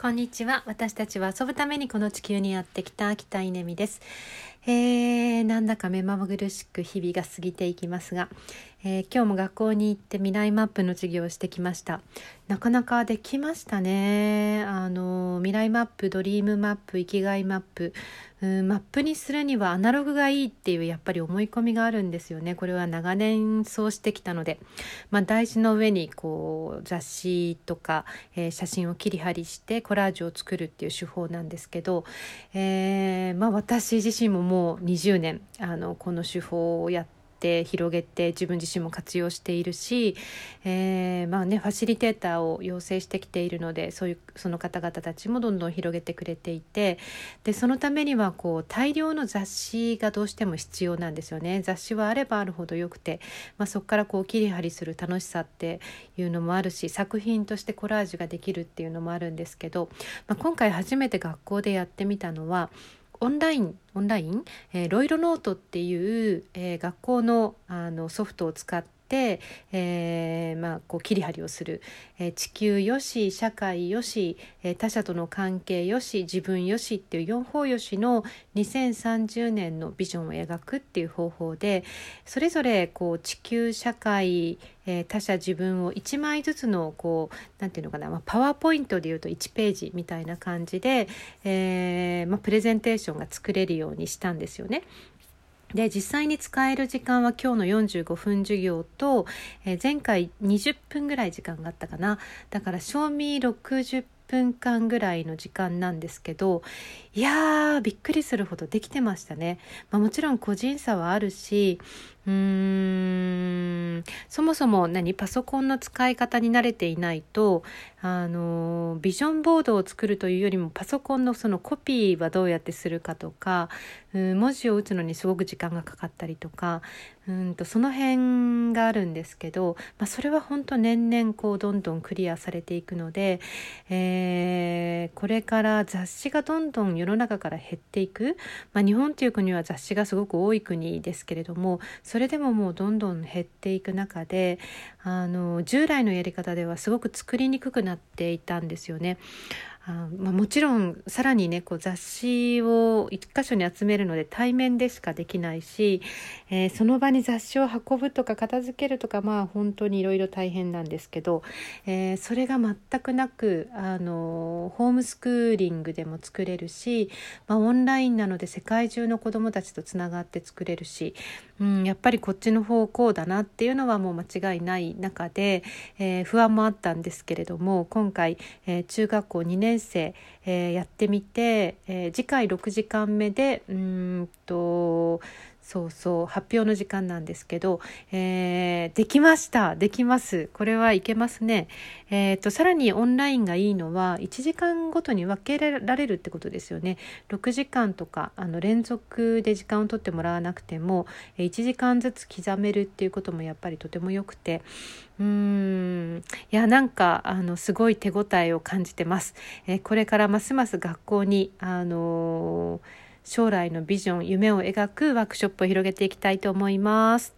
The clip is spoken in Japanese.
こんにちは。私たちは遊ぶためにこの地球にやってきた北稲美です。えー、なんだか目まぐるしく日々が過ぎていきますが、えー、今日も学校に行って未来マップの授業をしてきましたなかなかできましたねあの未来マップドリームマップ生きがいマップうんマップにするにはアナログがいいっていうやっぱり思い込みがあるんですよねこれは長年そうしてきたので、まあ、大事の上にこう雑誌とか、えー、写真を切り貼りしてコラージュを作るっていう手法なんですけど、えーまあ、私自身ももう20年あのこの手法をやってって広げて自分自身も活用しているし、えー、まあねファシリテーターを養成してきているのでそういうその方々たちもどんどん広げてくれていてでそのためにはこう大量の雑誌がどうしても必要なんですよね。雑誌はあればあるほどよくて、まあ、そこからこう切り張りする楽しさっていうのもあるし作品としてコラージュができるっていうのもあるんですけど、まあ、今回初めて学校でやってみたのはオンラインオンライン、えー、ロイロノートっていう、えー、学校のあのソフトを使って、えーまあ、こう切り張りをする、えー、地球よし社会よし、えー、他者との関係よし自分よしっていう四方よしの2030年のビジョンを描くっていう方法でそれぞれこう地球社会、えー、他者自分を1枚ずつのこう何て言うのかな、まあ、パワーポイントでいうと1ページみたいな感じで、えーまあ、プレゼンテーションが作れるようにしたんですよね。で実際に使える時間は今日の45分授業と、えー、前回20分ぐらい時間があったかな。だから賞味60分間ぐらいの時間なんですけどいやーびっくりするほどできてましたね、まあ、もちろん個人差はあるしうーん。そもそも何？パソコンの使い方に慣れていないとあのビジョンボードを作るというよりもパソコンのそのコピーはどうやってするかとかうん文字を打つのにすごく時間がかかったりとかうんとその辺があるんですけど、まあ、それは本当年々こうどんどんクリアされていくので、えー、これから雑誌がどんどん世の中から減っていく、まあ、日本という国は雑誌がすごく多い国ですけれどもそそれでももうどんどん減っていく中であの従来のやり方ではすごく作りにくくなっていたんですよね。あまあ、もちろんさらにねこう雑誌を一箇所に集めるので対面でしかできないし、えー、その場に雑誌を運ぶとか片付けるとかまあ本当にいろいろ大変なんですけど、えー、それが全くなくあのホームスクーリングでも作れるし、まあ、オンラインなので世界中の子どもたちとつながって作れるし、うん、やっぱりこっちの方向だなっていうのはもう間違いない中で、えー、不安もあったんですけれども今回、え中学校2年生、えー、やってみて、えー、次回6時間目でうんそうそう発表の時間なんですけど、えー、できましたできます。これはいけますね。えーと、さらにオンラインがいいのは1時間ごとに分けられるってことですよね。6時間とかあの連続で時間を取ってもらわなくても1時間ずつ刻めるっていうこともやっぱりとても良くて。うーん。いやなんかあのすごい手応えを感じてます、えー、これからますます学校にあのー将来のビジョン夢を描くワークショップを広げていきたいと思います。